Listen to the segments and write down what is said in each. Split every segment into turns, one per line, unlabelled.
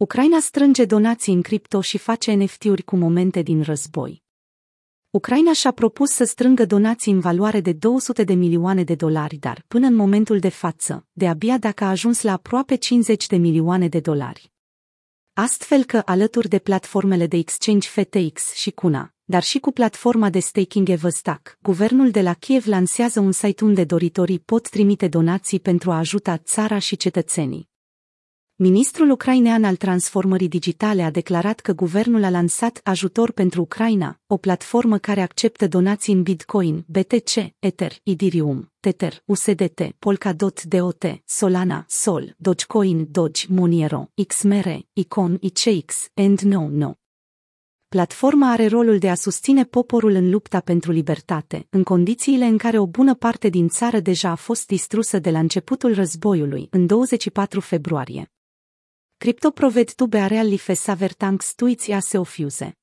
Ucraina strânge donații în cripto și face NFT-uri cu momente din război. Ucraina și-a propus să strângă donații în valoare de 200 de milioane de dolari, dar, până în momentul de față, de abia dacă a ajuns la aproape 50 de milioane de dolari. Astfel că, alături de platformele de exchange FTX și Cuna, dar și cu platforma de staking Everstack, guvernul de la Kiev lansează un site unde doritorii pot trimite donații pentru a ajuta țara și cetățenii. Ministrul ucrainean al transformării digitale a declarat că guvernul a lansat Ajutor pentru Ucraina, o platformă care acceptă donații în Bitcoin, BTC, Ether, Ethereum, Tether, USDT, Polkadot, DOT, Solana, Sol, Dogecoin, Doge, Monero, XMR, Icon, ICX, and No No. Platforma are rolul de a susține poporul în lupta pentru libertate, în condițiile în care o bună parte din țară deja a fost distrusă de la începutul războiului, în 24 februarie. Crypto proved tu bearea li fe savertanks tuiți a se ofiuze.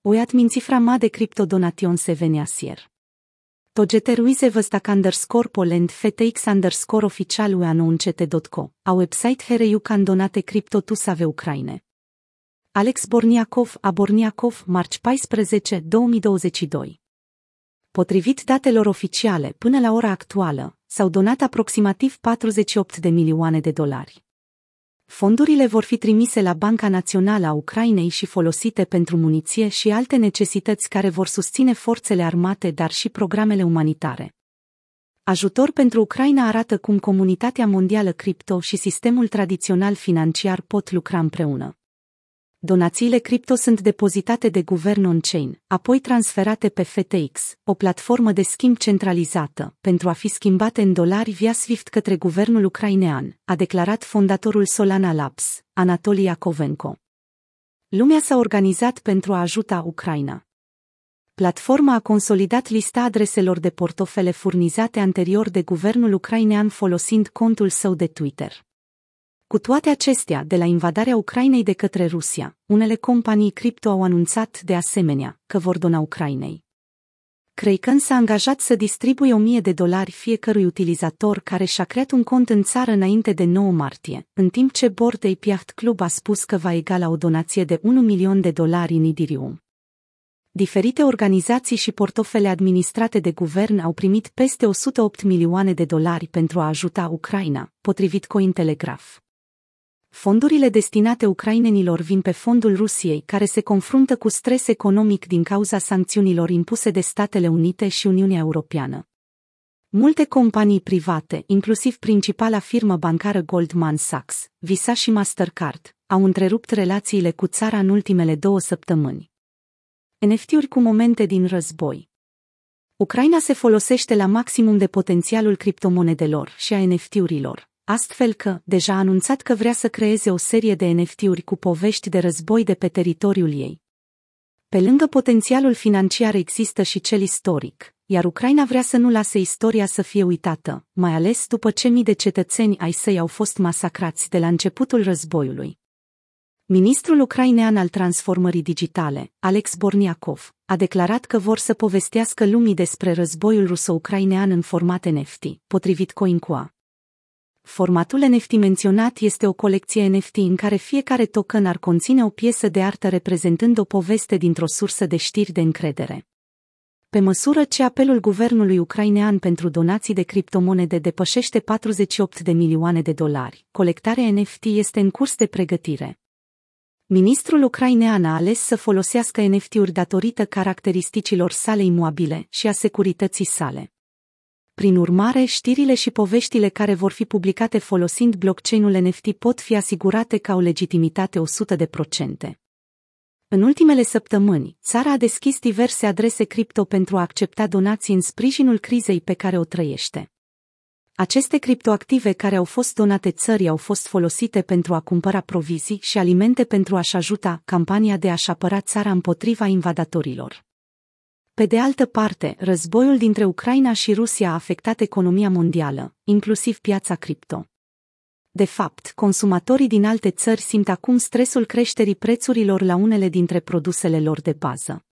Oiat minți frama de crypto donation se veniasier. Togeteruize văstac underscore polend ftx underscore oficial uanuncete.co, a website here you can donate crypto tu save Ucraine. Alex Borniakov, a Borniakov, marci 14, 2022. Potrivit datelor oficiale, până la ora actuală, s-au donat aproximativ 48 de milioane de dolari. Fondurile vor fi trimise la Banca Națională a Ucrainei și folosite pentru muniție și alte necesități care vor susține forțele armate, dar și programele umanitare. Ajutor pentru Ucraina arată cum comunitatea mondială cripto și sistemul tradițional financiar pot lucra împreună donațiile cripto sunt depozitate de guvern on-chain, apoi transferate pe FTX, o platformă de schimb centralizată, pentru a fi schimbate în dolari via SWIFT către guvernul ucrainean, a declarat fondatorul Solana Labs, Anatoly Yakovenko. Lumea s-a organizat pentru a ajuta Ucraina. Platforma a consolidat lista adreselor de portofele furnizate anterior de guvernul ucrainean folosind contul său de Twitter. Cu toate acestea, de la invadarea Ucrainei de către Rusia, unele companii cripto au anunțat de asemenea că vor dona Ucrainei. Kraken s-a angajat să distribuie 1000 de dolari fiecărui utilizator care și-a creat un cont în țară înainte de 9 martie, în timp ce Board Ape Club a spus că va egala o donație de 1 milion de dolari în Idirium. Diferite organizații și portofele administrate de guvern au primit peste 108 milioane de dolari pentru a ajuta Ucraina, potrivit Cointelegraph. Fondurile destinate ucrainenilor vin pe fondul Rusiei, care se confruntă cu stres economic din cauza sancțiunilor impuse de Statele Unite și Uniunea Europeană. Multe companii private, inclusiv principala firmă bancară Goldman Sachs, Visa și Mastercard, au întrerupt relațiile cu țara în ultimele două săptămâni. NFT-uri cu momente din război Ucraina se folosește la maximum de potențialul criptomonedelor și a NFT-urilor, astfel că deja a anunțat că vrea să creeze o serie de NFT-uri cu povești de război de pe teritoriul ei. Pe lângă potențialul financiar există și cel istoric, iar Ucraina vrea să nu lase istoria să fie uitată, mai ales după ce mii de cetățeni ai săi au fost masacrați de la începutul războiului. Ministrul ucrainean al transformării digitale, Alex Borniakov, a declarat că vor să povestească lumii despre războiul ruso-ucrainean în format NFT, potrivit CoinCoa. Formatul NFT menționat este o colecție NFT în care fiecare token ar conține o piesă de artă reprezentând o poveste dintr-o sursă de știri de încredere. Pe măsură ce apelul guvernului ucrainean pentru donații de criptomonede depășește 48 de milioane de dolari, colectarea NFT este în curs de pregătire. Ministrul ucrainean a ales să folosească NFT-uri datorită caracteristicilor sale imuabile și a securității sale. Prin urmare, știrile și poveștile care vor fi publicate folosind blockchain-ul NFT pot fi asigurate ca o legitimitate 100%. În ultimele săptămâni, țara a deschis diverse adrese cripto pentru a accepta donații în sprijinul crizei pe care o trăiește. Aceste criptoactive care au fost donate țării au fost folosite pentru a cumpăra provizii și alimente pentru a-și ajuta campania de a-și apăra țara împotriva invadatorilor. Pe de altă parte, războiul dintre Ucraina și Rusia a afectat economia mondială, inclusiv piața cripto. De fapt, consumatorii din alte țări simt acum stresul creșterii prețurilor la unele dintre produsele lor de bază.